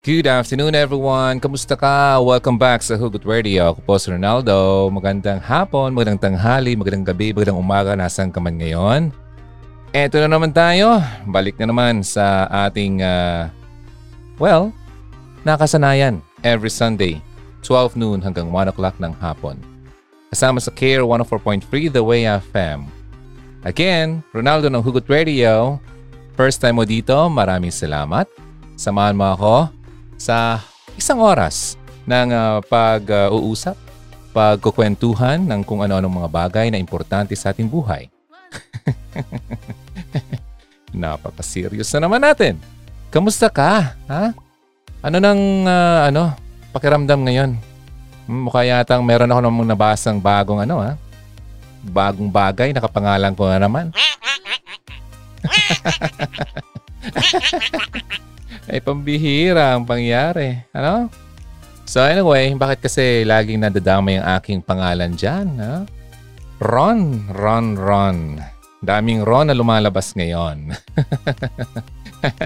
Good afternoon everyone! Kamusta ka? Welcome back sa Hugot Radio. Ako po si Ronaldo. Magandang hapon, magandang tanghali, magandang gabi, magandang umaga. Nasaan ka man ngayon? Eto na naman tayo. Balik na naman sa ating, uh, well, nakasanayan. Every Sunday, 12 noon hanggang 1 o'clock ng hapon. Kasama sa Care 104.3 The Way FM. Again, Ronaldo ng Hugot Radio. First time mo dito, maraming salamat. Samahan mo ako sa isang oras ng uh, pag-uusap, uh, pagkukwentuhan ng kung ano-anong mga bagay na importante sa ating buhay. Napaka-serious na naman natin. Kamusta ka? Ha? Ano nang uh, ano, pakiramdam ngayon? Hmm, mukha yatang meron ako namang nabasang bagong ano ha? Bagong bagay, nakapangalan ko na naman. Ay, pambihira ang pangyari. Ano? So anyway, bakit kasi laging nadadamay ang aking pangalan dyan? Ha? Ron, Ron, Ron. Daming Ron na lumalabas ngayon.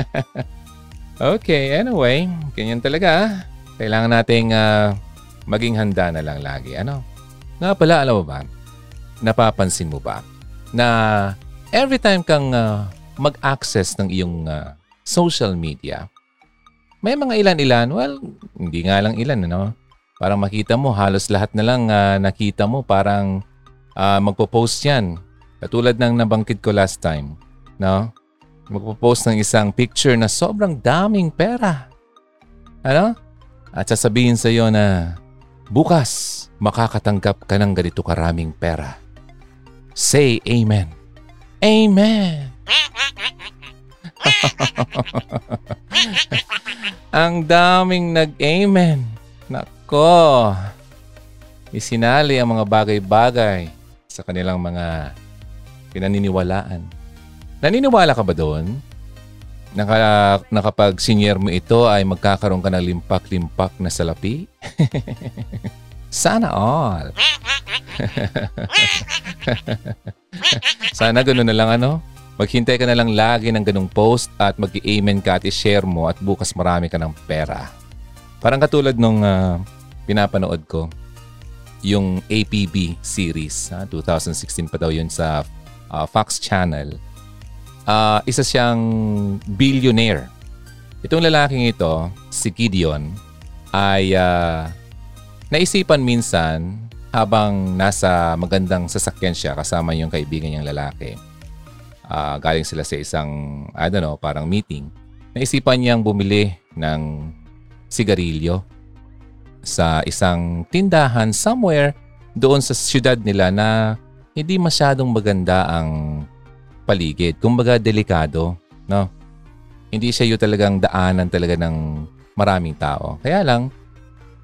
okay, anyway, ganyan talaga. Kailangan nating uh, maging handa na lang lagi. Ano? Nga pala, alam mo ba? Napapansin mo ba na every time kang uh, mag-access ng iyong uh, social media, may mga ilan-ilan, well, hindi nga lang ilan, ano? Parang makita mo, halos lahat na lang uh, nakita mo, parang uh, magpo-post yan. Katulad ng nabangkit ko last time, no? Magpo-post ng isang picture na sobrang daming pera. Ano? At sasabihin sa iyo na, bukas, makakatanggap ka ng ganito karaming pera. Say Amen. Amen! ang daming nag-amen. Nako. Isinali ang mga bagay-bagay sa kanilang mga pinaniniwalaan. Naniniwala ka ba doon? Naka, na kapag senior mo ito ay magkakaroon ka ng limpak-limpak na salapi? Sana all. Sana ganoon na lang ano? Maghintay ka na lang lagi ng ganong post at mag-amen ka at i-share mo at bukas marami ka ng pera. Parang katulad nung uh, pinapanood ko, yung APB series. Ha? 2016 pa daw yun sa uh, Fox Channel. Uh, isa siyang billionaire. Itong lalaking ito, si Gideon, ay uh, naisipan minsan habang nasa magandang sasakyan siya kasama yung kaibigan niyang lalaki uh, galing sila sa isang, I don't know, parang meeting, naisipan niyang bumili ng sigarilyo sa isang tindahan somewhere doon sa siyudad nila na hindi masyadong maganda ang paligid. Kumbaga delikado, no? Hindi siya yung talagang daanan talaga ng maraming tao. Kaya lang,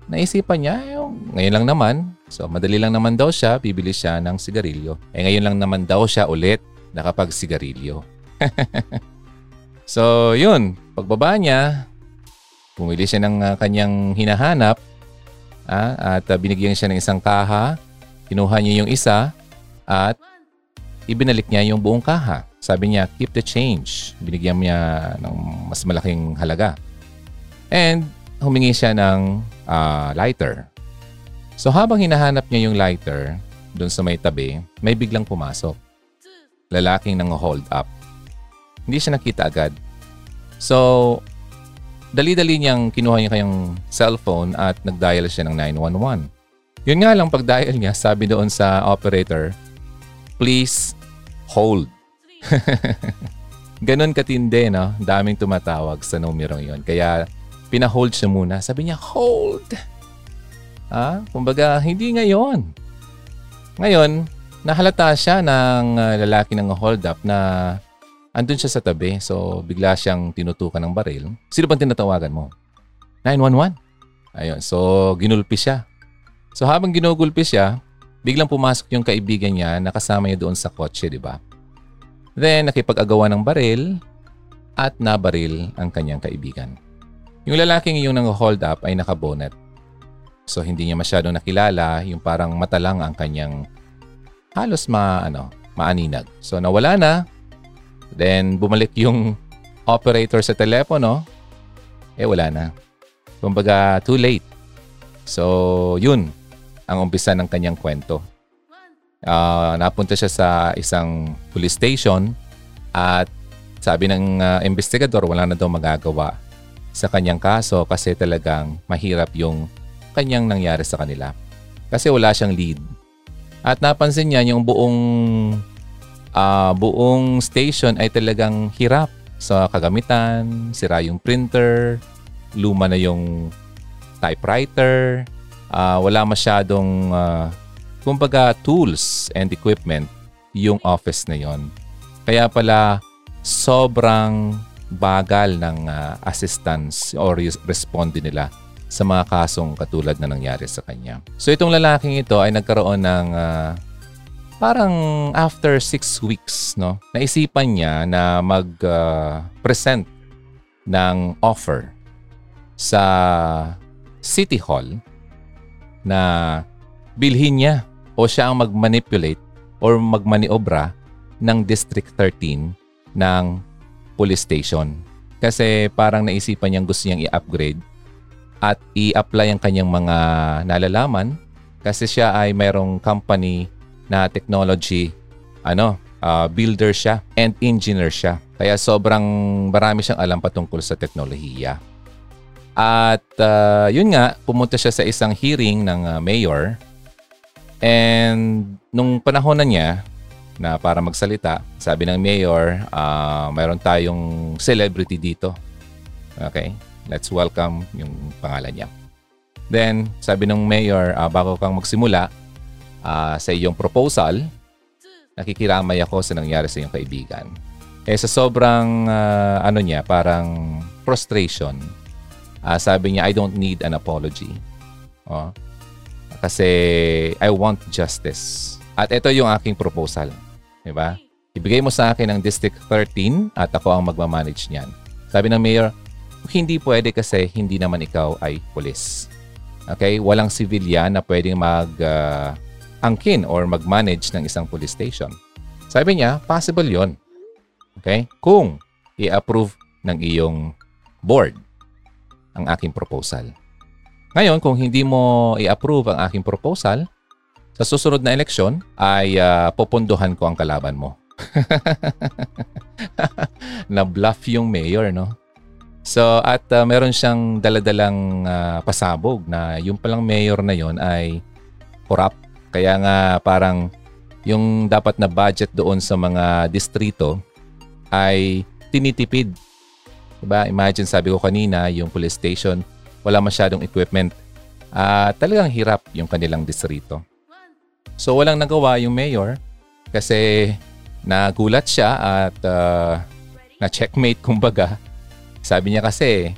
naisipan niya, yung, ngayon lang naman, so madali lang naman daw siya, bibili siya ng sigarilyo. Eh ngayon lang naman daw siya ulit nakapagsigarilyo. so, yun. Pagbaba niya, pumili siya ng uh, kanyang hinahanap ah, at uh, binigyan siya ng isang kaha. Kinuha niya yung isa at ibinalik niya yung buong kaha. Sabi niya, keep the change. Binigyan niya ng mas malaking halaga. And humingi siya ng uh, lighter. So habang hinahanap niya yung lighter doon sa may tabi, may biglang pumasok lalaking nang hold up. Hindi siya nakita agad. So, dali-dali niyang kinuha niya kanyang cellphone at nag-dial siya ng 911. Yun nga lang pag-dial niya, sabi doon sa operator, please hold. Ganon katindi, no? Daming tumatawag sa numero yon. Kaya pina-hold siya muna. Sabi niya, hold. Ah, kumbaga, hindi ngayon. Ngayon, nahalata siya ng uh, lalaki ng hold up na andun siya sa tabi. So, bigla siyang tinutukan ng baril. Sino bang tinatawagan mo? 911. Ayun. So, ginulpi siya. So, habang ginugulpi siya, biglang pumasok yung kaibigan niya na kasama niya doon sa kotse, di ba? Then, nakipag-agawa ng baril at nabaril ang kanyang kaibigan. Yung lalaking yung nang hold up ay nakabonet. So, hindi niya masyadong nakilala yung parang mata lang ang kanyang halos ma, ano, maaninag. So nawala na. Then bumalik yung operator sa telepono. Eh wala na. Kumbaga, too late. So, yun ang umpisa ng kanyang kwento. Uh, napunta siya sa isang police station at sabi ng uh, investigador wala na daw magagawa sa kanyang kaso kasi talagang mahirap yung kanyang nangyari sa kanila. Kasi wala siyang lead. At napansin niya yung buong uh, buong station ay talagang hirap sa kagamitan, sira yung printer, luma na yung typewriter, uh, wala masyadong uh, kumbaga tools and equipment yung office na yon. Kaya pala sobrang bagal ng uh, assistance or responde nila sa mga kasong katulad na nangyari sa kanya. So itong lalaking ito ay nagkaroon ng uh, parang after six weeks, no, naisipan niya na mag-present uh, ng offer sa City Hall na bilhin niya o siya ang mag-manipulate or magmaniobra ng District 13 ng police station. Kasi parang naisipan niyang gusto niyang i-upgrade at i-apply ang kanyang mga nalalaman kasi siya ay mayroong company na technology ano, uh, builder siya and engineer siya. Kaya sobrang marami siyang alam patungkol sa teknolohiya. At uh, yun nga, pumunta siya sa isang hearing ng uh, mayor And nung panahon na niya na para magsalita, sabi ng mayor, uh, mayroon tayong celebrity dito. Okay? Let's welcome yung pangalan niya. Then, sabi ng mayor, uh, bago kang magsimula uh, sa iyong proposal, nakikiramay ako sa nangyari sa iyong kaibigan. Eh sa sobrang uh, ano niya, parang frustration, uh, sabi niya, I don't need an apology. Oh, kasi I want justice. At ito yung aking proposal. Di ba? Ibigay mo sa akin ang District 13 at ako ang magmamanage niyan. Sabi ng mayor, hindi pwede kasi hindi naman ikaw ay pulis. Okay? Walang civilian na pwedeng mag uh, angkin or mag-manage ng isang police station. Sabi niya, possible yon. Okay? Kung i-approve ng iyong board ang aking proposal. Ngayon, kung hindi mo i-approve ang aking proposal, sa susunod na eleksyon ay uh, popondohan ko ang kalaban mo. na bluff yung mayor, no? So, at uh, meron siyang daladalang uh, pasabog na yung palang mayor na yon ay corrupt. Kaya nga parang yung dapat na budget doon sa mga distrito ay tinitipid. Diba? Imagine sabi ko kanina, yung police station wala masyadong equipment. Uh, talagang hirap yung kanilang distrito. So walang nagawa yung mayor kasi nagulat siya at uh, na-checkmate kumbaga. Sabi niya kasi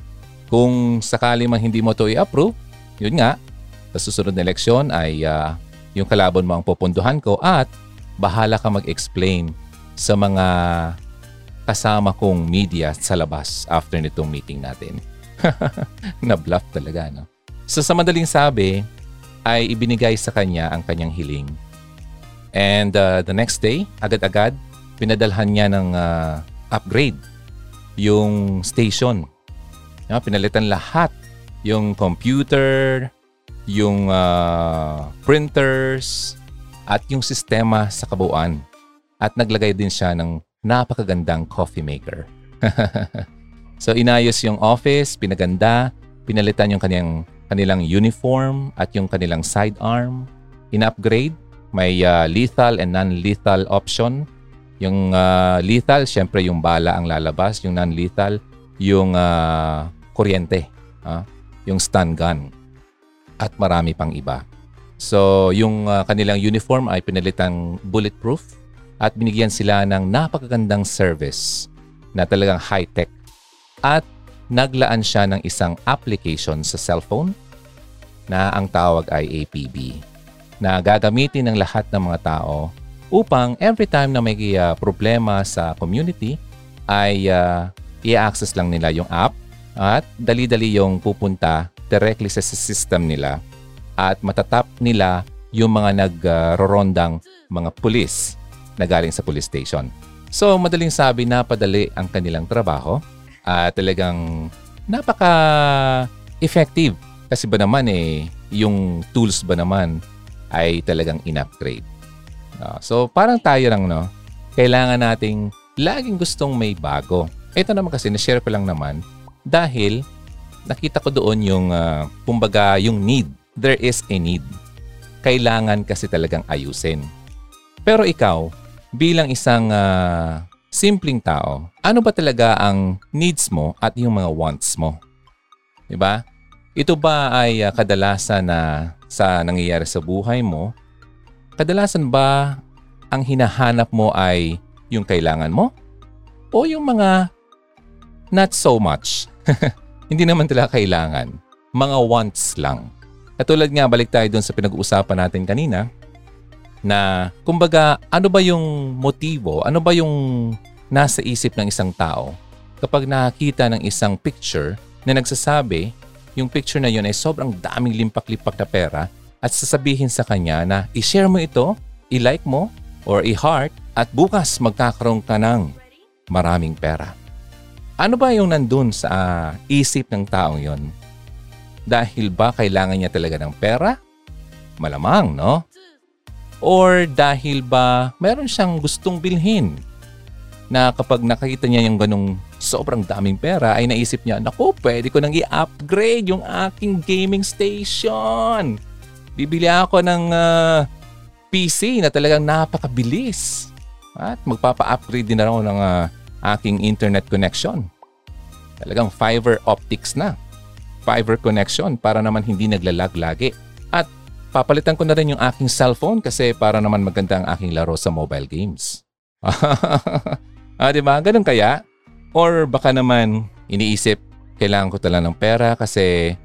kung sakali man hindi mo to i-approve, yun nga, sa susunod na eleksyon ay uh, yung kalaban mo ang pupunduhan ko at bahala ka mag-explain sa mga kasama kong media sa labas after nitong meeting natin. Na-bluff talaga, no? So sa madaling sabi, ay ibinigay sa kanya ang kanyang hiling. And uh, the next day, agad-agad, pinadalhan niya ng uh, upgrade yung station. Yeah, pinalitan lahat. Yung computer, yung uh, printers, at yung sistema sa kabuuan. At naglagay din siya ng napakagandang coffee maker. So inayos yung office, pinaganda, pinalitan yung kanilang, kanilang uniform at yung kanilang sidearm, in-upgrade, may uh, lethal and non-lethal option. Yung uh, lethal, syempre yung bala ang lalabas. Yung non-lethal, yung uh, kuryente, uh, yung stun gun. At marami pang iba. So, yung uh, kanilang uniform ay pinalitan bulletproof at binigyan sila ng napakagandang service na talagang high-tech at naglaan siya ng isang application sa cellphone na ang tawag ay APB na gagamitin ng lahat ng mga tao upang every time na may uh, problema sa community ay uh, i-access lang nila yung app at dali-dali yung pupunta directly sa system nila at matatap nila yung mga nagrorondang uh, mga pulis na galing sa police station. So, madaling sabi na padali ang kanilang trabaho uh, talagang napaka effective. Kasi ba naman eh, yung tools ba naman ay talagang in-upgrade. Uh, so parang tayo lang no, kailangan nating laging gustong may bago. Ito naman kasi na-share ko lang naman dahil nakita ko doon yung uh, kumbaga yung need. There is a need. Kailangan kasi talagang ayusin. Pero ikaw, bilang isang uh, simpleng tao, ano ba talaga ang needs mo at yung mga wants mo? 'Di ba? Ito ba ay uh, kadalasan na sa nangyayari sa buhay mo? Kadalasan ba ang hinahanap mo ay yung kailangan mo? O yung mga not so much? Hindi naman talaga kailangan. Mga wants lang. Katulad nga, balik tayo dun sa pinag-uusapan natin kanina, na kumbaga ano ba yung motibo, ano ba yung nasa isip ng isang tao kapag nakakita ng isang picture na nagsasabi yung picture na yun ay sobrang daming limpak-lipak na pera at sasabihin sa kanya na i-share mo ito, i-like mo, or i-heart at bukas magkakaroon ka ng maraming pera. Ano ba yung nandun sa uh, isip ng taong yon? Dahil ba kailangan niya talaga ng pera? Malamang, no? Or dahil ba meron siyang gustong bilhin na kapag nakita niya yung ganong sobrang daming pera ay naisip niya, naku, pwede ko nang i-upgrade yung aking gaming station. Bibili ako ng uh, ah, PC na talagang napakabilis. At magpapa-upgrade din ako ng uh, aking internet connection. Talagang fiber optics na. Fiber connection para naman hindi naglalag lagi. At papalitan ko na rin yung aking cellphone kasi para naman maganda ang aking laro sa mobile games. ah, di ba? Ganun kaya? Or baka naman iniisip, kailangan ko talaga ng pera kasi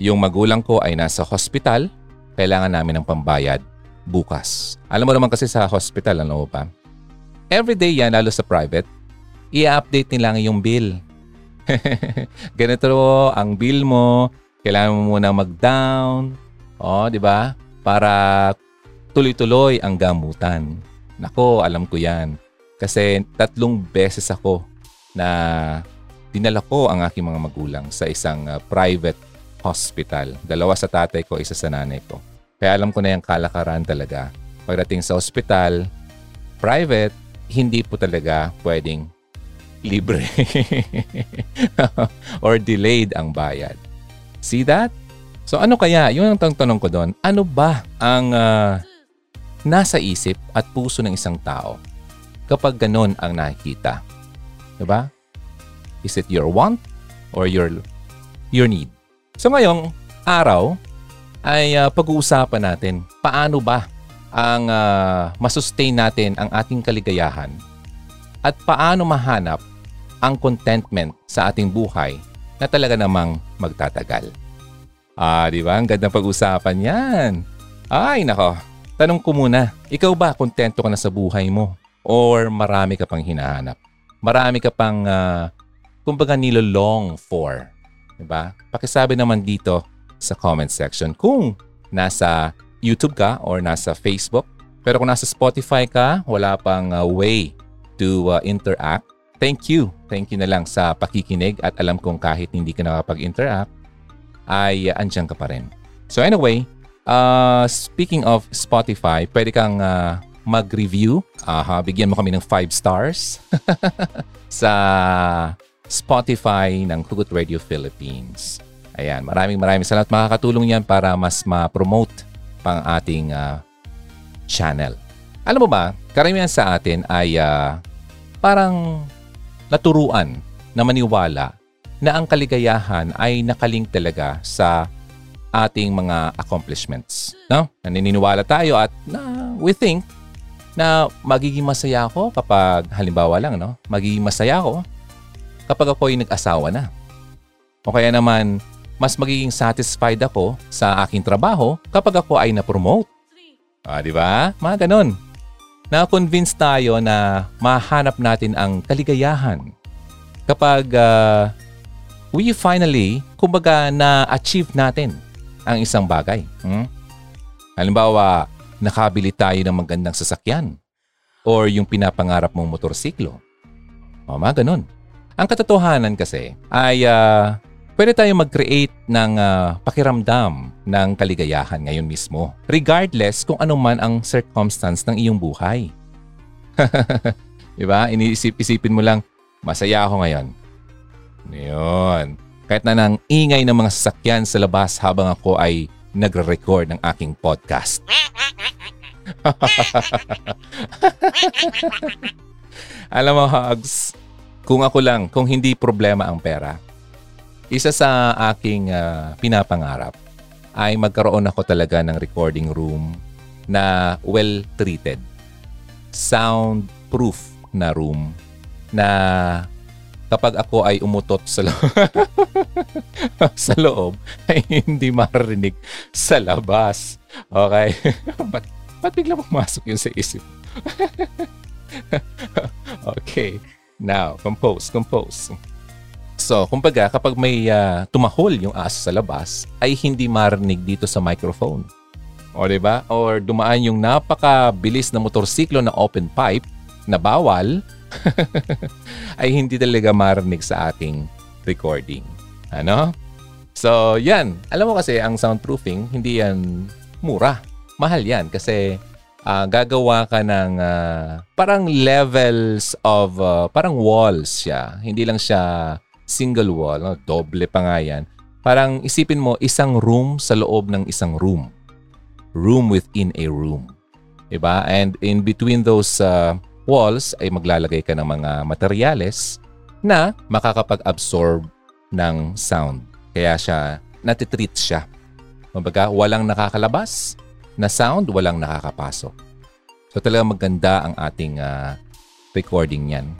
yung magulang ko ay nasa hospital, kailangan namin ng pambayad bukas. Alam mo naman kasi sa hospital, ano pa? Every day yan, lalo sa private, i-update nila yung bill. Ganito ang bill mo, kailangan mo muna mag-down, Oh, 'di ba? Para tuloy-tuloy ang gamutan. Nako, alam ko 'yan. Kasi tatlong beses ako na dinala ko ang aking mga magulang sa isang uh, private hospital. Dalawa sa tatay ko, isa sa nanay ko. Kaya alam ko na yung kalakaran talaga. Pagdating sa hospital, private, hindi po talaga pwedeng libre or delayed ang bayad. See that? So ano kaya, yun ang tanong ko doon, ano ba ang uh, nasa isip at puso ng isang tao kapag ganun ang nakikita? Diba? Is it your want or your, your need? So ngayong araw ay uh, pag-uusapan natin paano ba ang uh, masustain natin ang ating kaligayahan at paano mahanap ang contentment sa ating buhay na talaga namang magtatagal. Ah, di ba? Ang ganda pag-usapan yan. Ay, nako. Tanong ko muna, ikaw ba kontento ka na sa buhay mo? Or marami ka pang hinahanap? Marami ka pang, uh, kumbaga, nilolong for. Di ba? Pakisabi naman dito sa comment section kung nasa YouTube ka or nasa Facebook. Pero kung nasa Spotify ka, wala pang uh, way to uh, interact. Thank you. Thank you na lang sa pakikinig at alam kong kahit hindi ka nakapag-interact, ay andyan ka pa rin. So anyway, uh, speaking of Spotify, pwede kang uh, mag-review. Uh, bigyan mo kami ng 5 stars sa Spotify ng Hugot Radio Philippines. Ayan, maraming maraming salamat. Makakatulong yan para mas ma-promote pang ating uh, channel. Alam mo ba, karamihan sa atin ay uh, parang naturuan na maniwala na ang kaligayahan ay nakalink talaga sa ating mga accomplishments. No? Naniniwala tayo at na, we think na magiging masaya ako kapag halimbawa lang, no? magiging masaya ako kapag ako ay nag-asawa na. O kaya naman, mas magiging satisfied ako sa aking trabaho kapag ako ay na-promote. Ah, di ba? Mga ganun. Na-convince tayo na mahanap natin ang kaligayahan kapag uh, we finally, kumbaga, na-achieve natin ang isang bagay. Hmm? Halimbawa, nakabili tayo ng magandang sasakyan or yung pinapangarap mong motorsiklo. O, mga ganun. Ang katotohanan kasi ay uh, pwede tayong mag-create ng uh, pakiramdam ng kaligayahan ngayon mismo. Regardless kung ano man ang circumstance ng iyong buhay. diba? Iniisip-isipin mo lang, masaya ako ngayon. Yun. Kahit na nang ingay ng mga sasakyan sa labas habang ako ay nagre-record ng aking podcast. Alam mo, Hugs, kung ako lang, kung hindi problema ang pera, isa sa aking uh, pinapangarap ay magkaroon ako talaga ng recording room na well-treated. Soundproof na room na kapag ako ay umutot sa loob, sa loob ay hindi marinig sa labas. Okay? ba't, ba't bigla pumasok yun sa isip? okay. Now, compose, compose. So, kumbaga, kapag may uh, tumahol yung aso sa labas, ay hindi marinig dito sa microphone. O, di ba? Or dumaan yung napakabilis na motorsiklo na open pipe na bawal, ay hindi talaga marinig sa ating recording. Ano? So, yan. Alam mo kasi, ang soundproofing, hindi yan mura. Mahal yan kasi uh, gagawa ka ng uh, parang levels of, uh, parang walls siya. Hindi lang siya single wall, no? doble pa nga yan. Parang isipin mo, isang room sa loob ng isang room. Room within a room. Diba? And in between those uh, walls ay maglalagay ka ng mga materyales na makakapag-absorb ng sound. Kaya siya, natitreat siya. Kumbaga, walang nakakalabas, na sound, walang nakakapasok. So talagang maganda ang ating uh, recording niyan.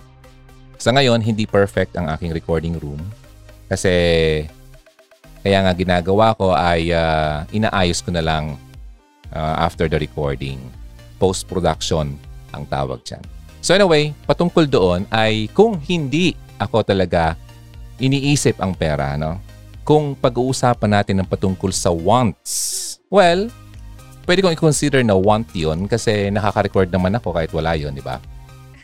Sa ngayon, hindi perfect ang aking recording room kasi kaya nga ginagawa ko ay uh, inaayos ko na lang uh, after the recording. Post-production ang tawag dyan. So anyway, patungkol doon ay kung hindi ako talaga iniisip ang pera, no? Kung pag-uusapan natin ng patungkol sa wants, well, pwede kong i-consider na want yun kasi nakaka-record naman ako kahit wala yun, di ba?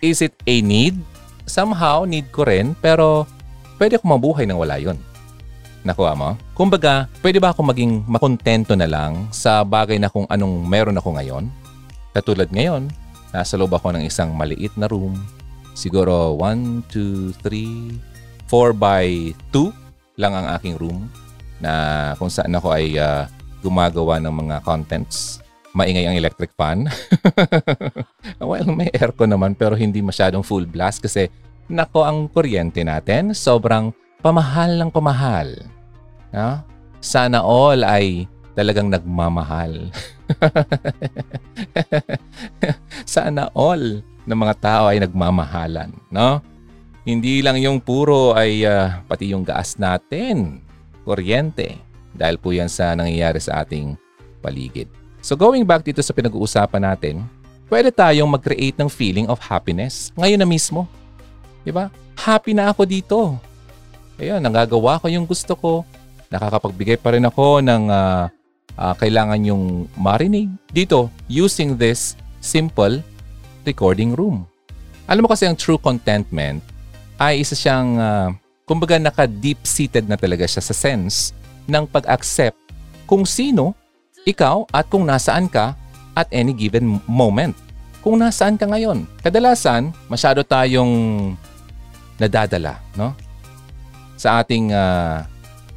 Is it a need? Somehow, need ko rin, pero pwede akong mabuhay nang wala yun. Nakuha mo? Kumbaga, pwede ba ako maging makontento na lang sa bagay na kung anong meron ako ngayon? Katulad ngayon, nasa loob ako ng isang maliit na room. Siguro 1, 2, 3, 4 by 2 lang ang aking room na kung saan ako ay uh, gumagawa ng mga contents. Maingay ang electric fan. well, may aircon naman pero hindi masyadong full blast kasi nako ang kuryente natin sobrang pamahal ng pamahal. No? Sana all ay talagang nagmamahal. Sana all ng mga tao ay nagmamahalan, no? Hindi lang yung puro ay uh, pati yung gas natin, kuryente, dahil po yan sa nangyayari sa ating paligid. So going back dito sa pinag-uusapan natin, pwede tayong mag-create ng feeling of happiness ngayon na mismo. Diba? Happy na ako dito. Ayun, nagagawa ko yung gusto ko. Nakakapagbigay pa rin ako ng uh, uh, kailangan yung marinig dito using this simple recording room. Alam mo kasi ang true contentment ay isa siyang, uh, kumbaga naka-deep-seated na talaga siya sa sense ng pag-accept kung sino, ikaw at kung nasaan ka at any given moment. Kung nasaan ka ngayon. Kadalasan, masyado tayong nadadala no? sa ating uh,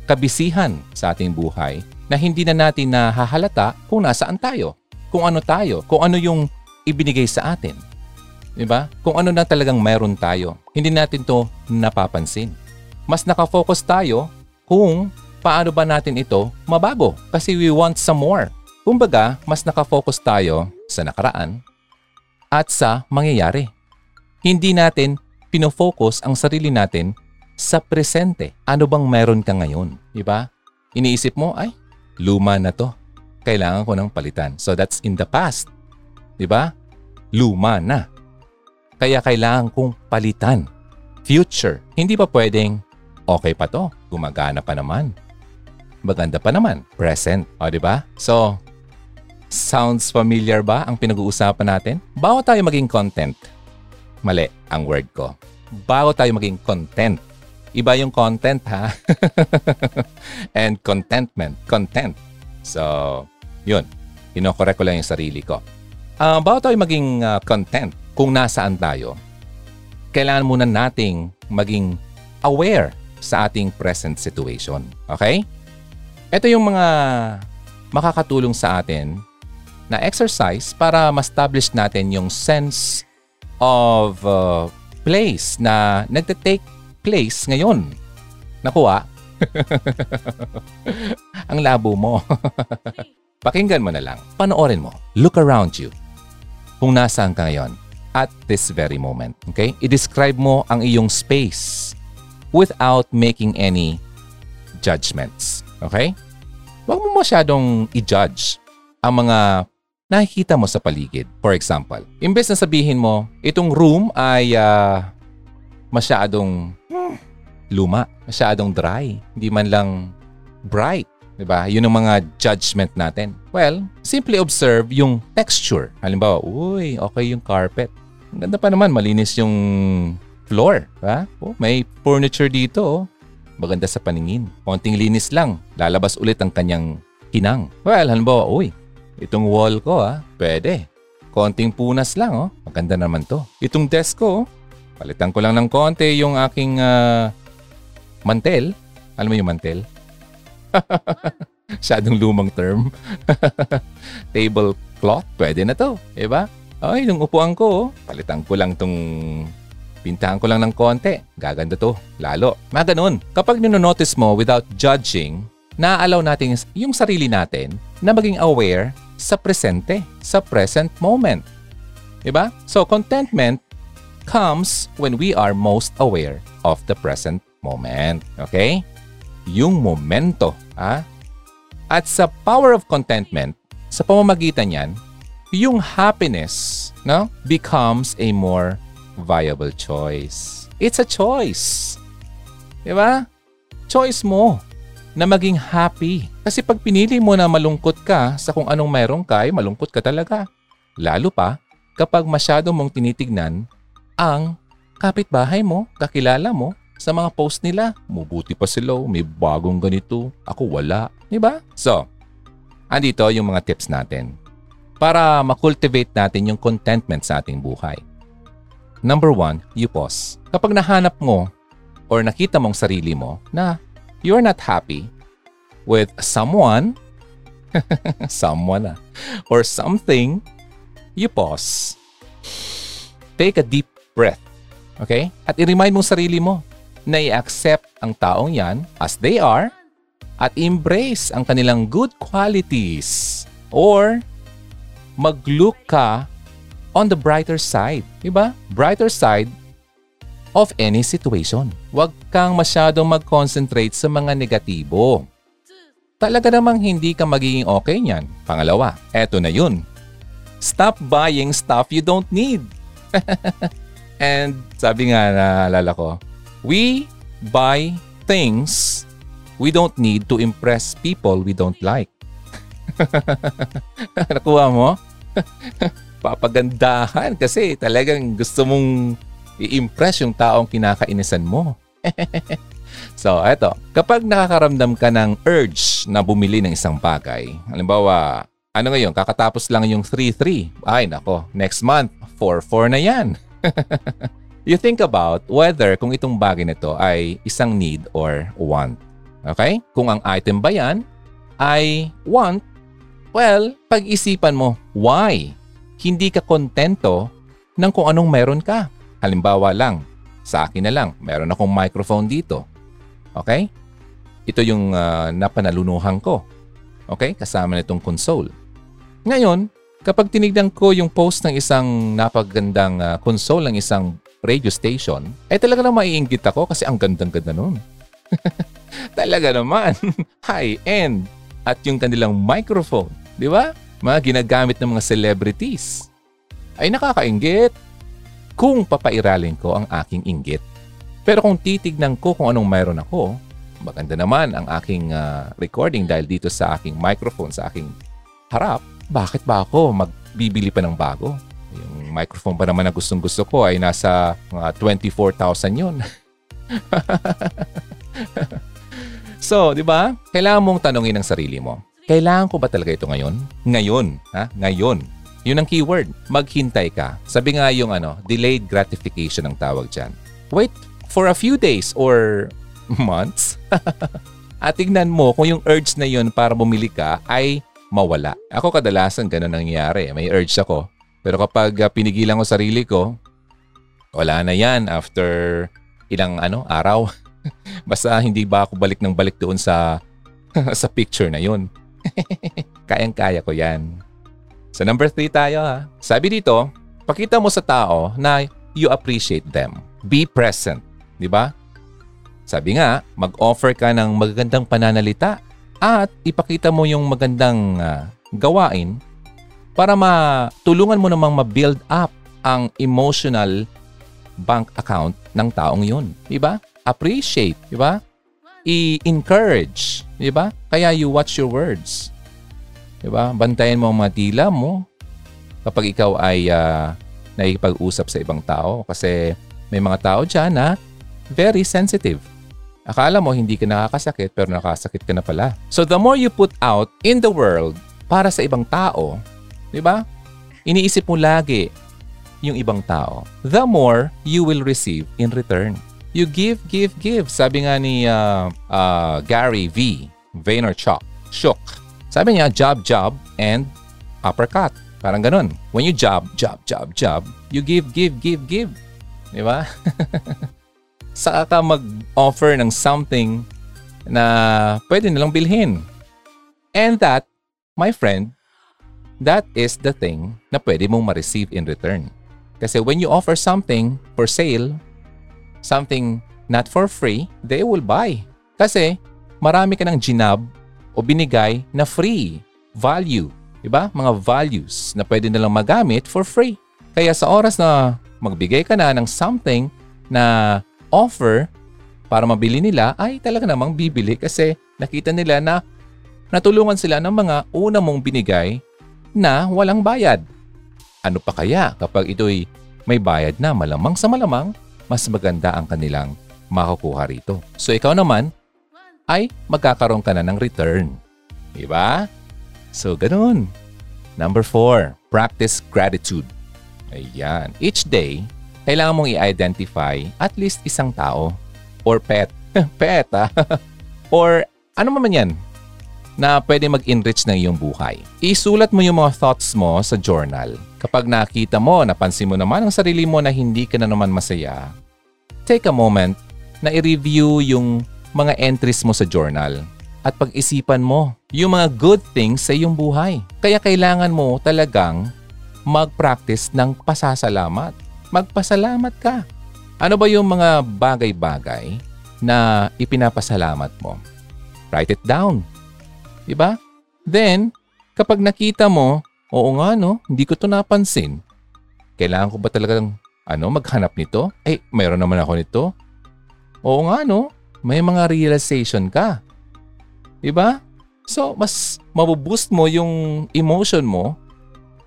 kabisihan sa ating buhay na hindi na natin nahahalata kung nasaan tayo, kung ano tayo, kung ano yung ibinigay sa atin. Di ba? Kung ano na talagang mayroon tayo. Hindi natin to napapansin. Mas nakafocus tayo kung paano ba natin ito mabago? Kasi we want some more. Kumbaga, mas nakafocus tayo sa nakaraan at sa mangyayari. Hindi natin pinofocus ang sarili natin sa presente. Ano bang meron ka ngayon? Diba? Iniisip mo, ay, luma na to. Kailangan ko ng palitan. So that's in the past. Diba? Luma na. Kaya kailangan kong palitan. Future. Hindi pa pwedeng, okay pa to. Gumagana pa naman maganda pa naman. Present. O, di ba? So, sounds familiar ba ang pinag-uusapan natin? Bago tayo maging content, mali ang word ko. Bago tayo maging content, Iba yung content ha. And contentment. Content. So, yun. Kinokorek ko lang yung sarili ko. Uh, bago tayo maging uh, content kung nasaan tayo, kailangan muna nating maging aware sa ating present situation. Okay? Ito yung mga makakatulong sa atin na exercise para ma-establish natin yung sense of uh, place na nagte-take place ngayon. Nakuha? Ang labo mo. Pakinggan mo na lang. Panoorin mo. Look around you. Kung nasaan ka ngayon at this very moment. Okay? I-describe mo ang iyong space without making any judgments. Okay? Huwag mo masyadong i-judge ang mga nakikita mo sa paligid. For example, imbes na sabihin mo, itong room ay uh, masyadong hmm, luma, masyadong dry, hindi man lang bright. Diba? Yun ang mga judgment natin. Well, simply observe yung texture. Halimbawa, uy, okay yung carpet. Ang ganda pa naman, malinis yung floor. Diba? Oh, may furniture dito. Oh. Maganda sa paningin. Konting linis lang. Lalabas ulit ang kanyang kinang. Well, halimbawa, uy, Itong wall ko ah, pwede. Konting punas lang oh. Maganda naman to. Itong desk ko, oh. palitan ko lang ng konti yung aking uh, mantel. Alam mo yung mantel? Masyadong lumang term. Tablecloth, pwede na to. Diba? Ay, yung upuan ko, oh. palitan ko lang tong pintahan ko lang ng konti. Gaganda to. Lalo. Mga ganun. Kapag ninonotice mo without judging, naaalaw natin yung sarili natin na maging aware sa presente, sa present moment. Diba? So, contentment comes when we are most aware of the present moment. Okay? Yung momento. Ha? At sa power of contentment, sa pamamagitan yan, yung happiness no, becomes a more viable choice. It's a choice. Diba? Choice mo na maging happy. Kasi pag pinili mo na malungkot ka sa kung anong meron ka, ay malungkot ka talaga. Lalo pa kapag masyado mong tinitignan ang kapitbahay mo, kakilala mo, sa mga post nila. Mubuti pa sila, oh, may bagong ganito. Ako wala. Di ba? So, andito yung mga tips natin para makultivate natin yung contentment sa ating buhay. Number one, you pause. Kapag nahanap mo or nakita mong sarili mo na you're not happy with someone, someone ah, or something, you pause. Take a deep breath. Okay? At i-remind mo sarili mo na i-accept ang taong yan as they are at embrace ang kanilang good qualities or mag-look ka on the brighter side. Diba? Brighter side of any situation. Huwag kang masyadong mag-concentrate sa mga negatibo. Talaga namang hindi ka magiging okay niyan. Pangalawa, eto na yun. Stop buying stuff you don't need. And sabi nga naalala ko, we buy things we don't need to impress people we don't like. Nakuha mo? Papagandahan kasi talagang gusto mong i-impress yung taong kinakainisan mo. so, eto. Kapag nakakaramdam ka ng urge na bumili ng isang bagay, halimbawa, ano ngayon, kakatapos lang yung 3-3. Ay, nako, next month, 4-4 na yan. you think about whether kung itong bagay na to ay isang need or want. Okay? Kung ang item ba yan ay want, well, pag-isipan mo, why? Hindi ka kontento ng kung anong meron ka. Halimbawa lang, sa akin na lang, meron akong microphone dito. Okay? Ito yung uh, napanalunuhan ko. Okay? Kasama nitong console. Ngayon, kapag tinignan ko yung post ng isang napagandang uh, console ng isang radio station, eh talaga na maiinggit ako kasi ang gandang-ganda nun. talaga naman. High-end. At yung kanilang microphone. Di ba? Mga ginagamit ng mga celebrities. Ay nakakainggit kung papairalin ko ang aking inggit. Pero kung titignan ko kung anong mayroon ako, maganda naman ang aking uh, recording dahil dito sa aking microphone, sa aking harap, bakit ba ako magbibili pa ng bago? Yung microphone pa naman na gustong gusto ko ay nasa mga 24,000 yun. so, di ba? Kailangan mong tanongin ang sarili mo. Kailangan ko ba talaga ito ngayon? Ngayon. Ha? Ngayon. Yun ang keyword. Maghintay ka. Sabi nga yung ano, delayed gratification ang tawag dyan. Wait for a few days or months. At tignan mo kung yung urge na yun para bumili ka ay mawala. Ako kadalasan ganun nangyayari. May urge ako. Pero kapag uh, pinigilan ko sarili ko, wala na yan after ilang ano araw. Basta hindi ba ako balik ng balik doon sa sa picture na yun. Kayang-kaya ko yan. So number three tayo ha. Sabi dito, pakita mo sa tao na you appreciate them. Be present. Di ba? Sabi nga, mag-offer ka ng magagandang pananalita at ipakita mo yung magandang uh, gawain para matulungan mo namang ma-build up ang emotional bank account ng taong yun. Diba? Appreciate. Diba? I-encourage. Diba? Kaya you watch your words. Diba? Bantayan mo ang mga tila mo kapag ikaw ay uh, nakikipag-usap sa ibang tao. Kasi may mga tao dyan na very sensitive. Akala mo hindi ka nakakasakit pero nakasakit ka na pala. So the more you put out in the world para sa ibang tao, di ba? Iniisip mo lagi yung ibang tao, the more you will receive in return. You give, give, give. Sabi nga ni uh, uh, Gary V. Vaynerchuk. Shook. Sabi niya, job, job, and uppercut. Parang ganun. When you job, job, job, job, you give, give, give, give. Di ba? Saka ka mag-offer ng something na pwede nilang bilhin. And that, my friend, that is the thing na pwede mong ma-receive in return. Kasi when you offer something for sale, something not for free, they will buy. Kasi marami ka ng ginab o binigay na free value. Diba? Mga values na pwede nilang magamit for free. Kaya sa oras na magbigay ka na ng something na offer para mabili nila, ay talaga namang bibili kasi nakita nila na natulungan sila ng mga una mong binigay na walang bayad. Ano pa kaya kapag ito'y may bayad na malamang sa malamang, mas maganda ang kanilang makukuha rito. So ikaw naman ay magkakaroon ka na ng return. Diba? So ganun. Number four, practice gratitude. Ayan. Each day, kailangan mong i-identify at least isang tao or pet. pet ah. or ano man yan na pwede mag-enrich ng iyong buhay. Isulat mo yung mga thoughts mo sa journal. Kapag nakita mo, napansin mo naman ang sarili mo na hindi ka na naman masaya, take a moment na i-review yung mga entries mo sa journal at pag-isipan mo yung mga good things sa iyong buhay. Kaya kailangan mo talagang mag-practice ng pasasalamat. Magpasalamat ka. Ano ba yung mga bagay-bagay na ipinapasalamat mo? Write it down. Diba? Then, kapag nakita mo, oo nga no, hindi ko to napansin. Kailangan ko ba talagang ano, maghanap nito? Eh, mayroon naman ako nito. Oo nga no, may mga realization ka. Diba? So, mas mabuboost mo yung emotion mo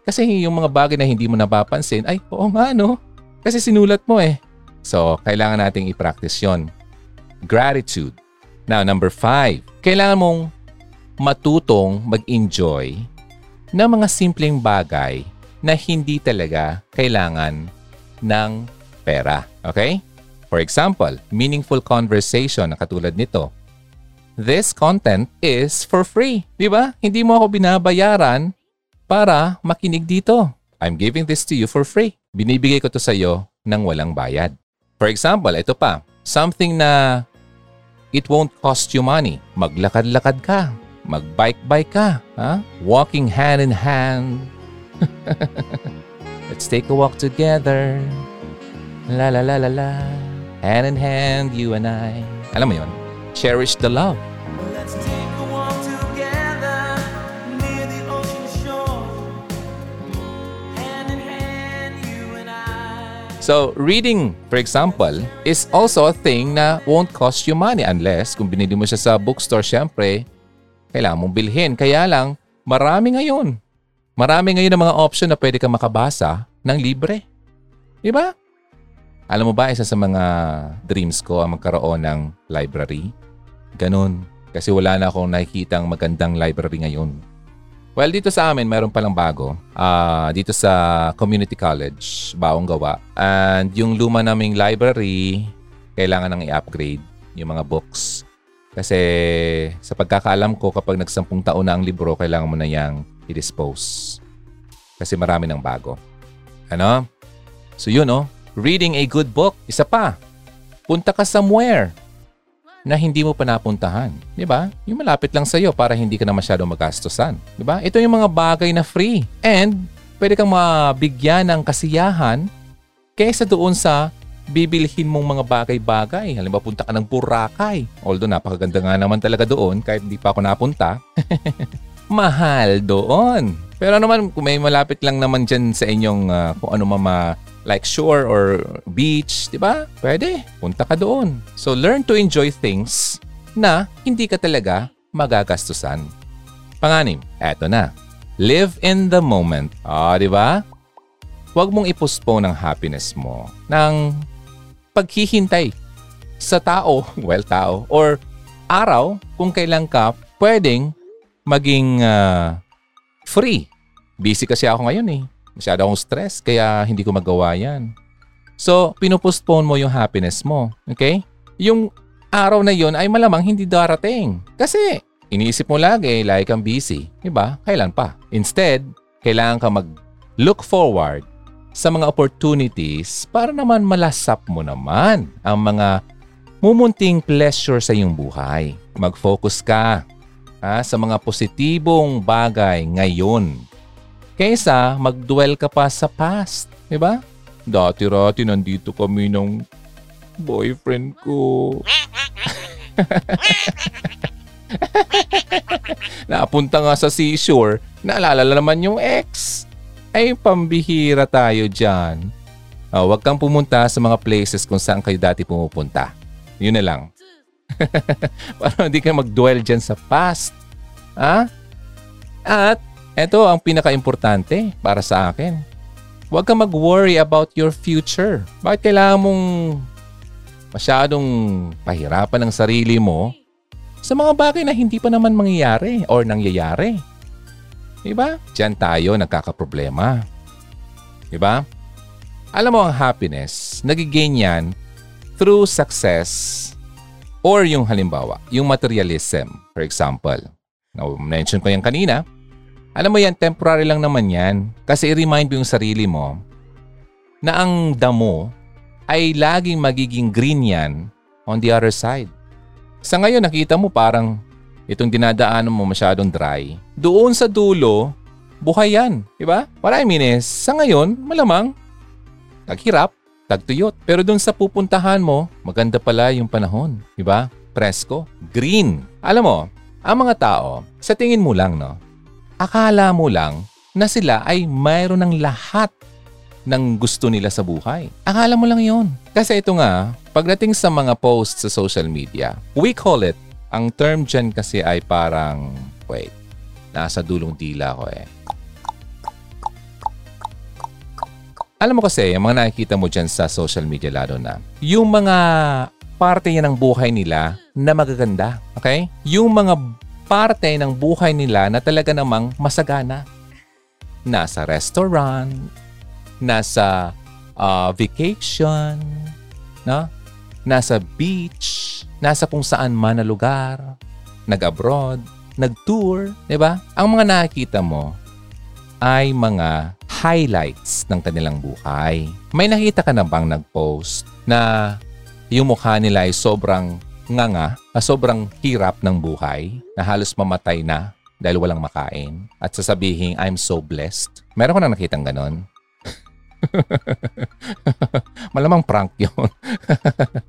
kasi yung mga bagay na hindi mo napapansin, ay, oo nga no. Kasi sinulat mo eh. So, kailangan nating i-practice yon. Gratitude. Now, number five. Kailangan mong matutong mag-enjoy ng mga simpleng bagay na hindi talaga kailangan ng pera. Okay? For example, meaningful conversation na katulad nito. This content is for free. Di ba? Hindi mo ako binabayaran para makinig dito. I'm giving this to you for free. Binibigay ko to sa iyo ng walang bayad. For example, ito pa. Something na it won't cost you money. Maglakad-lakad ka Mag-bike-bike ka, ha? Walking hand in hand. Let's take a walk together. La la la la la. Hand in hand, you and I. Alam mo yon? Cherish the love. Let's take a walk together near the ocean shore. Hand in hand, you and I. So, reading, for example, is also a thing na won't cost you money unless kung binili mo siya sa bookstore, syempre, kailangan mong bilhin. Kaya lang, marami ngayon. Marami ngayon ng mga option na pwede kang makabasa ng libre. Di ba? Alam mo ba, isa sa mga dreams ko ang magkaroon ng library? Ganun. Kasi wala na akong nakikitang magandang library ngayon. Well, dito sa amin, meron palang bago. Uh, dito sa Community College, Baong Gawa. And yung luma naming library, kailangan nang i-upgrade yung mga books. Kasi sa pagkakaalam ko, kapag nagsampung taon na ang libro, kailangan mo na yang i-dispose. Kasi marami ng bago. Ano? So yun, oh. Reading a good book. Isa pa. Punta ka somewhere na hindi mo pa napuntahan. Di ba? Yung malapit lang sa'yo para hindi ka na masyadong magastosan. Di ba? Ito yung mga bagay na free. And pwede kang mabigyan ng kasiyahan kaysa doon sa bibilhin mong mga bagay-bagay. Halimbawa, punta ka ng Boracay. Although napakaganda nga naman talaga doon kahit hindi pa ako napunta. Mahal doon. Pero naman, kung may malapit lang naman dyan sa inyong uh, kung ano mama like shore or beach, di ba? Pwede. Punta ka doon. So learn to enjoy things na hindi ka talaga magagastusan. Panganim, eto na. Live in the moment. Ah, di ba? Huwag mong ipostpone ang happiness mo ng paghihintay sa tao, well tao, or araw kung kailan ka pwedeng maging uh, free. Busy kasi ako ngayon eh. Masyado akong stress kaya hindi ko magawa yan. So, pinupostpone mo yung happiness mo. Okay? Yung araw na yon ay malamang hindi darating. Kasi iniisip mo lagi, like kang busy. Diba? Kailan pa? Instead, kailangan ka mag-look forward sa mga opportunities para naman malasap mo naman ang mga mumunting pleasure sa iyong buhay. Mag-focus ka ha, sa mga positibong bagay ngayon Kaysa mag-dwell ka pa sa past. Di ba? Dati-rati nandito kami ng boyfriend ko. Napunta nga sa seashore, naalala naman yung ex. Ay, pambihira tayo dyan. Oh, huwag kang pumunta sa mga places kung saan kayo dati pumupunta. Yun na lang. Para hindi ka mag-dwell dyan sa past. Ha? At ito ang pinaka-importante para sa akin. Huwag kang mag-worry about your future. Bakit kailangan mong masyadong pahirapan ang sarili mo sa mga bagay na hindi pa naman mangyayari or nangyayari? Diba? Diyan tayo nagkakaproblema. Diba? Alam mo ang happiness, nagigain yan through success or yung halimbawa, yung materialism. For example, na-mention ko yan kanina, alam mo yan, temporary lang naman yan. Kasi i-remind mo yung sarili mo na ang damo ay laging magiging green yan on the other side. Sa ngayon, nakita mo parang itong dinadaanan mo masyadong dry. Doon sa dulo, buhay yan. Diba? What I mean is, sa ngayon, malamang, taghirap, tagtuyot. Pero doon sa pupuntahan mo, maganda pala yung panahon. Diba? Presko, green. Alam mo, ang mga tao, sa tingin mo lang, no? akala mo lang na sila ay mayroon ng lahat ng gusto nila sa buhay. Akala mo lang yon. Kasi ito nga, pagdating sa mga posts sa social media, we call it, ang term dyan kasi ay parang, wait, nasa dulong dila ko eh. Alam mo kasi, yung mga nakikita mo dyan sa social media lalo na, yung mga parte niya ng buhay nila na magaganda. Okay? Yung mga parte ng buhay nila na talaga namang masagana. Nasa restaurant, nasa uh, vacation, no? nasa beach, nasa kung saan man na lugar, nag-abroad, nag-tour, di ba? Ang mga nakikita mo ay mga highlights ng kanilang buhay. May nakita ka na bang nag-post na yung mukha nila ay sobrang nga nga na sobrang hirap ng buhay na halos mamatay na dahil walang makain at sasabihin, I'm so blessed. Meron ko na nakitang ganon. Malamang prank yun.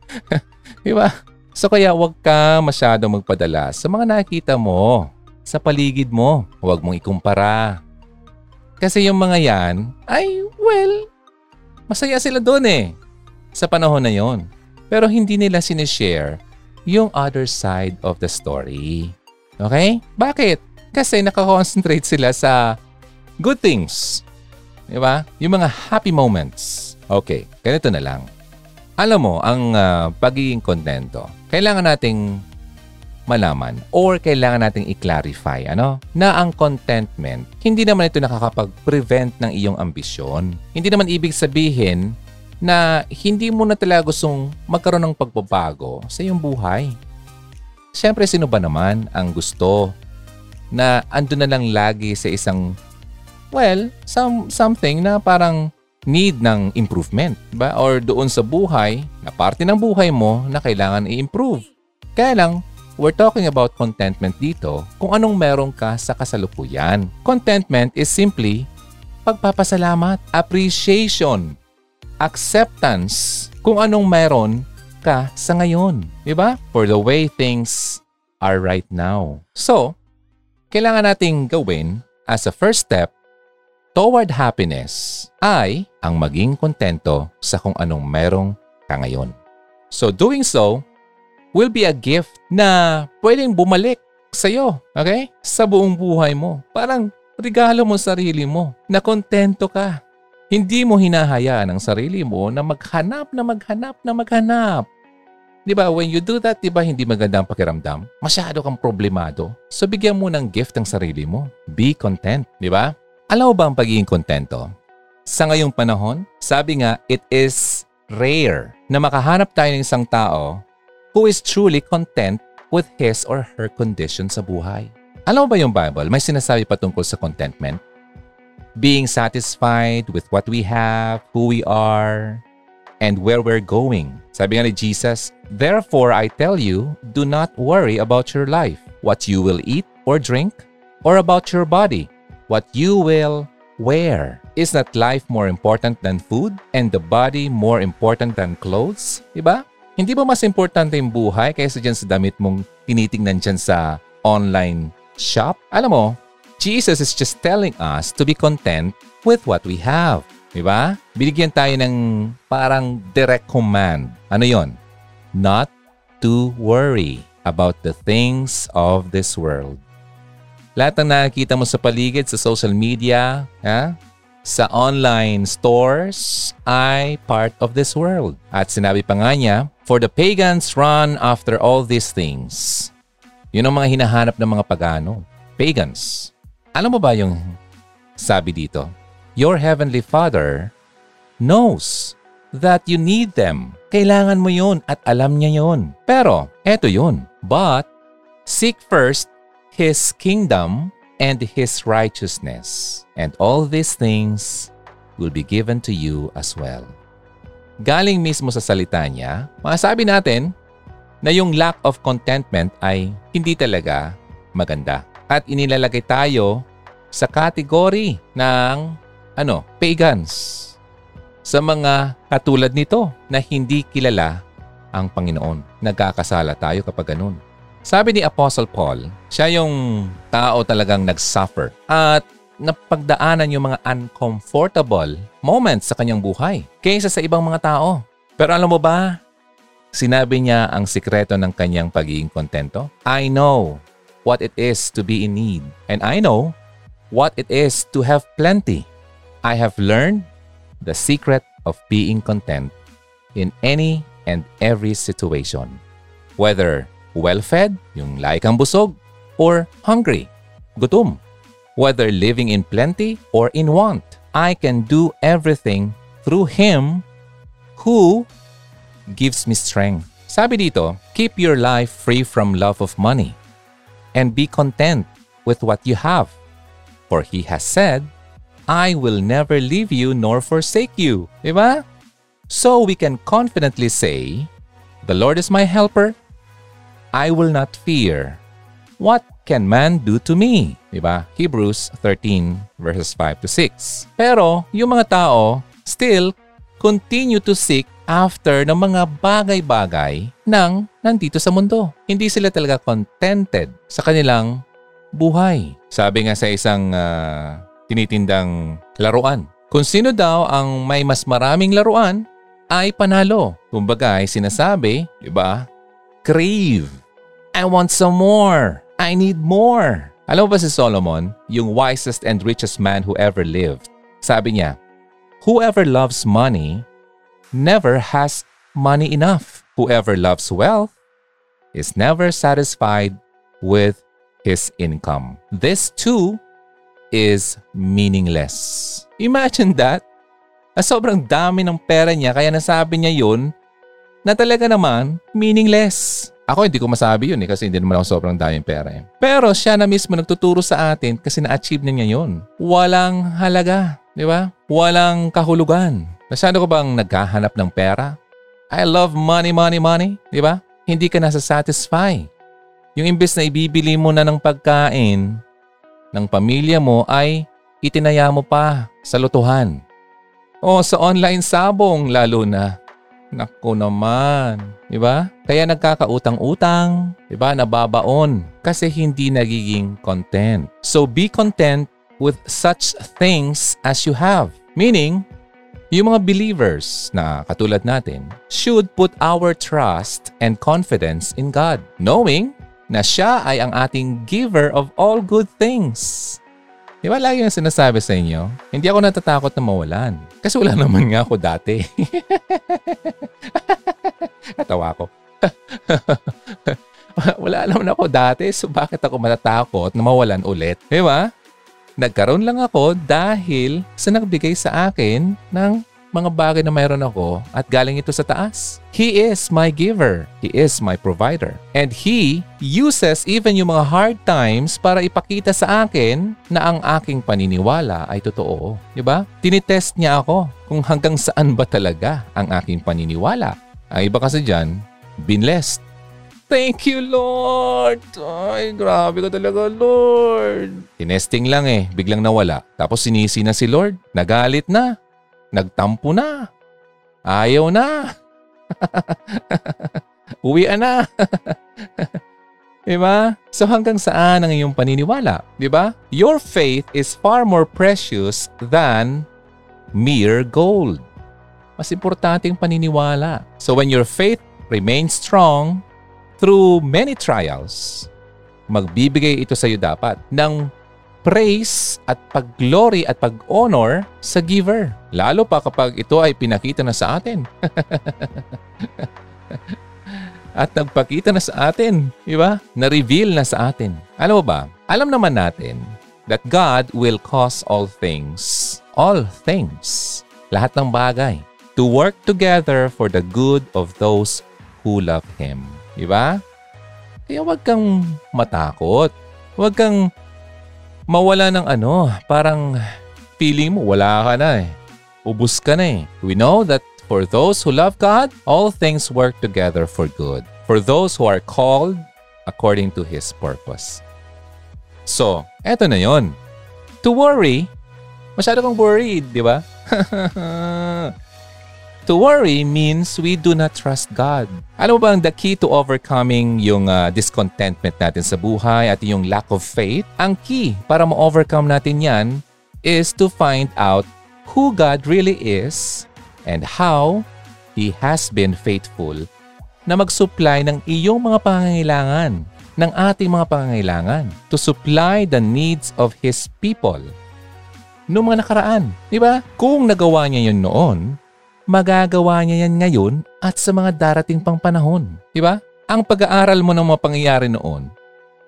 diba? So kaya huwag ka masyadong magpadala sa mga nakikita mo, sa paligid mo. Huwag mong ikumpara. Kasi yung mga yan, ay, well, masaya sila doon eh. Sa panahon na yon. Pero hindi nila sinishare yung other side of the story. Okay? Bakit? Kasi nakakoncentrate sila sa good things. Di ba? Yung mga happy moments. Okay, ganito na lang. Alam mo, ang uh, pagiging kontento, kailangan nating malaman or kailangan nating i-clarify ano, na ang contentment, hindi naman ito nakakapag-prevent ng iyong ambisyon. Hindi naman ibig sabihin na hindi mo na talaga gustong magkaroon ng pagbabago sa iyong buhay. Siyempre, sino ba naman ang gusto na ando na lang lagi sa isang, well, some, something na parang need ng improvement, ba? Or doon sa buhay, na parte ng buhay mo na kailangan i-improve. Kaya lang, we're talking about contentment dito kung anong meron ka sa kasalukuyan. Contentment is simply pagpapasalamat, appreciation, acceptance kung anong meron ka sa ngayon. Di ba? For the way things are right now. So, kailangan nating gawin as a first step toward happiness ay ang maging kontento sa kung anong merong ka ngayon. So doing so will be a gift na pwedeng bumalik sa iyo, okay? Sa buong buhay mo. Parang regalo mo sarili mo na kontento ka. Hindi mo hinahayaan ang sarili mo na maghanap na maghanap na maghanap Di ba, when you do that, di ba hindi maganda ang pakiramdam? Masyado kang problemado. So bigyan mo ng gift ang sarili mo. Be content, di ba? Alam mo ba ang pagiging kontento? Sa ngayong panahon, sabi nga, it is rare na makahanap tayo ng isang tao who is truly content with his or her condition sa buhay. Alam mo ba yung Bible? May sinasabi pa tungkol sa contentment? Being satisfied with what we have, who we are, and where we're going. Sabi nga ni Jesus, Therefore I tell you, do not worry about your life, what you will eat or drink, or about your body, what you will wear. Is not life more important than food and the body more important than clothes? Diba? Hindi ba mas importante yung buhay kaysa dyan sa damit mong tinitingnan dyan sa online shop? Alam mo, Jesus is just telling us to be content with what we have. Di ba? Binigyan tayo ng parang direct command. Ano yon? Not to worry about the things of this world. Lahat ng nakikita mo sa paligid, sa social media, ha? sa online stores, ay part of this world. At sinabi pa nga niya, For the pagans run after all these things. Yun ang mga hinahanap ng mga pagano. Pagans. Alam mo ba yung sabi dito? your Heavenly Father knows that you need them. Kailangan mo yun at alam niya yun. Pero, eto yun. But, seek first His kingdom and His righteousness. And all these things will be given to you as well. Galing mismo sa salita niya, masabi natin na yung lack of contentment ay hindi talaga maganda. At inilalagay tayo sa kategory ng ano, pagans. Sa mga katulad nito na hindi kilala ang Panginoon. Nagkakasala tayo kapag ganun. Sabi ni Apostle Paul, siya yung tao talagang nag-suffer at napagdaanan yung mga uncomfortable moments sa kanyang buhay kaysa sa ibang mga tao. Pero alam mo ba, sinabi niya ang sikreto ng kanyang pagiging kontento? I know what it is to be in need and I know what it is to have plenty. I have learned the secret of being content in any and every situation. Whether well-fed, yung like ang busog, or hungry, gutom. Whether living in plenty or in want, I can do everything through Him who gives me strength. Sabi dito, keep your life free from love of money and be content with what you have. For He has said, I will never leave you nor forsake you. Diba? So we can confidently say, The Lord is my helper. I will not fear. What can man do to me? Diba? Hebrews 13 verses 5 to 6. Pero yung mga tao still continue to seek after ng mga bagay-bagay ng nandito sa mundo. Hindi sila talaga contented sa kanilang buhay. Sabi nga sa isang uh, tinitindang laruan. Kung sino daw ang may mas maraming laruan, ay panalo. Kumbaga ay sinasabi, di ba? Crave. I want some more. I need more. Alam mo ba si Solomon, yung wisest and richest man who ever lived? Sabi niya, Whoever loves money never has money enough. Whoever loves wealth is never satisfied with his income. This too is meaningless. Imagine that. Na sobrang dami ng pera niya kaya nasabi niya yun na talaga naman meaningless. Ako hindi ko masabi yun eh kasi hindi naman ako sobrang daming pera eh. Pero siya na mismo nagtuturo sa atin kasi na-achieve na niya yun. Walang halaga, di ba? Walang kahulugan. Masyado ko bang naghahanap ng pera? I love money, money, money, di ba? Hindi ka nasa-satisfy. Yung imbes na ibibili mo na ng pagkain ng pamilya mo ay itinaya mo pa sa lutuhan. O sa online sabong lalo na. Nako naman, di ba? Kaya nagkakautang-utang, di ba? Nababaon kasi hindi nagiging content. So be content with such things as you have. Meaning, yung mga believers na katulad natin should put our trust and confidence in God, knowing na siya ay ang ating giver of all good things. Di ba lagi yung sinasabi sa inyo? Hindi ako natatakot na mawalan. Kasi wala naman nga ako dati. Natawa ko. wala naman ako dati, so bakit ako matatakot na mawalan ulit? Di ba? Nagkaroon lang ako dahil sa nagbigay sa akin ng mga bagay na mayroon ako at galing ito sa taas. He is my giver. He is my provider. And He uses even yung mga hard times para ipakita sa akin na ang aking paniniwala ay totoo. Ba? Tinitest niya ako kung hanggang saan ba talaga ang aking paniniwala. Ang iba kasi dyan, binlessed. Thank you, Lord! Ay, grabe ka talaga, Lord! Tinesting lang eh, biglang nawala. Tapos sinisi na si Lord. Nagalit na. Nagtampo na. Ayaw na. Uwian na. diba? So hanggang saan ang iyong paniniwala? Diba? Your faith is far more precious than mere gold. Mas importante ang paniniwala. So when your faith remains strong through many trials, magbibigay ito sa iyo dapat ng praise at pagglory at pag-honor sa giver. Lalo pa kapag ito ay pinakita na sa atin. at nagpakita na sa atin, di ba? Na-reveal na sa atin. Alam mo ba? Alam naman natin that God will cause all things, all things, lahat ng bagay, to work together for the good of those who love Him. Di ba? Kaya huwag kang matakot. Huwag kang mawala ng ano, parang feeling mo wala ka na eh. Ubus ka na eh. We know that for those who love God, all things work together for good. For those who are called according to His purpose. So, eto na yon. To worry, masyado kang worried, di ba? To worry means we do not trust God. Alam mo ba ang the key to overcoming yung uh, discontentment natin sa buhay at yung lack of faith? Ang key para ma-overcome natin yan is to find out who God really is and how He has been faithful na mag-supply ng iyong mga pangangailangan, ng ating mga pangangailangan, to supply the needs of His people. Noong mga nakaraan, di ba? Kung nagawa niya yun noon, magagawa niya yan ngayon at sa mga darating pang panahon. Di ba? Ang pag-aaral mo ng mga pangyayari noon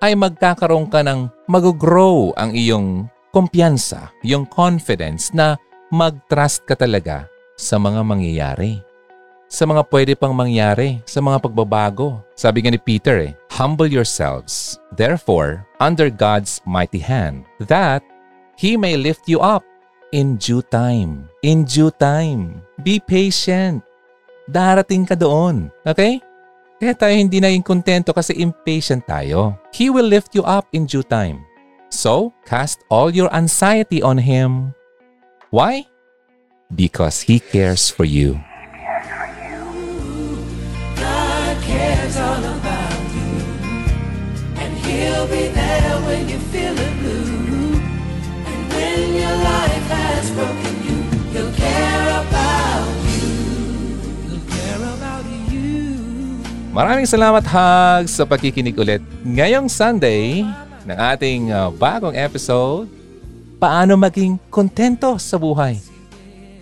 ay magkakaroon ka ng mag-grow ang iyong kumpiyansa, yung confidence na mag-trust ka talaga sa mga mangyayari. Sa mga pwede pang mangyari, sa mga pagbabago. Sabi nga ni Peter eh, Humble yourselves, therefore, under God's mighty hand, that He may lift you up in due time. In due time. Be patient. Darating ka doon. Okay? Kaya tayo hindi naging kontento kasi impatient tayo. He will lift you up in due time. So, cast all your anxiety on Him. Why? Because He cares for you. Maraming salamat, Hugs, sa pakikinig ulit ngayong Sunday ng ating uh, bagong episode, Paano Maging Kontento sa Buhay.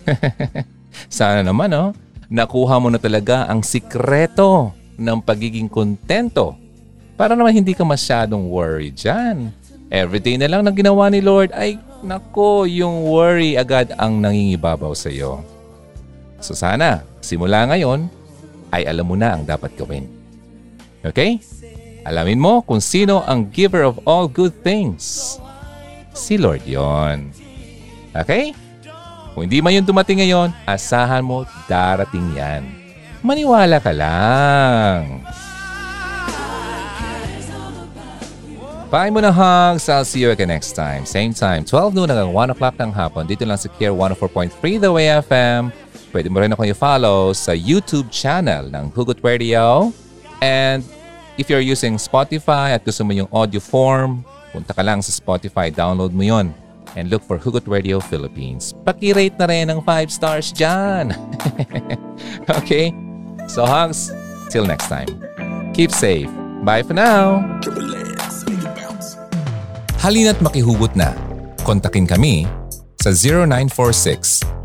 Sana naman, no? nakuha mo na talaga ang sikreto ng pagiging kontento para naman hindi ka masyadong worry dyan. Everyday na lang na ginawa ni Lord ay nako yung worry agad ang nangingibabaw sa iyo. So sana, simula ngayon, ay alam mo na ang dapat gawin. Okay? Alamin mo kung sino ang giver of all good things. Si Lord yon. Okay? Kung hindi man yun dumating ngayon, asahan mo darating yan. Maniwala ka lang. Bye mo na hugs. I'll see you again next time. Same time, 12 noon hanggang 1 o'clock ng hapon. Dito lang sa Care 104.3 The Way FM. Pwede mo rin ako i-follow sa YouTube channel ng Hugot Radio. And if you're using Spotify at gusto mo yung audio form, punta ka lang sa Spotify, download mo yon and look for Hugot Radio Philippines. Paki-rate na rin ng 5 stars dyan. okay? So hugs, till next time. Keep safe. Bye for now. Halina't makihugot na. Kontakin kami sa 0946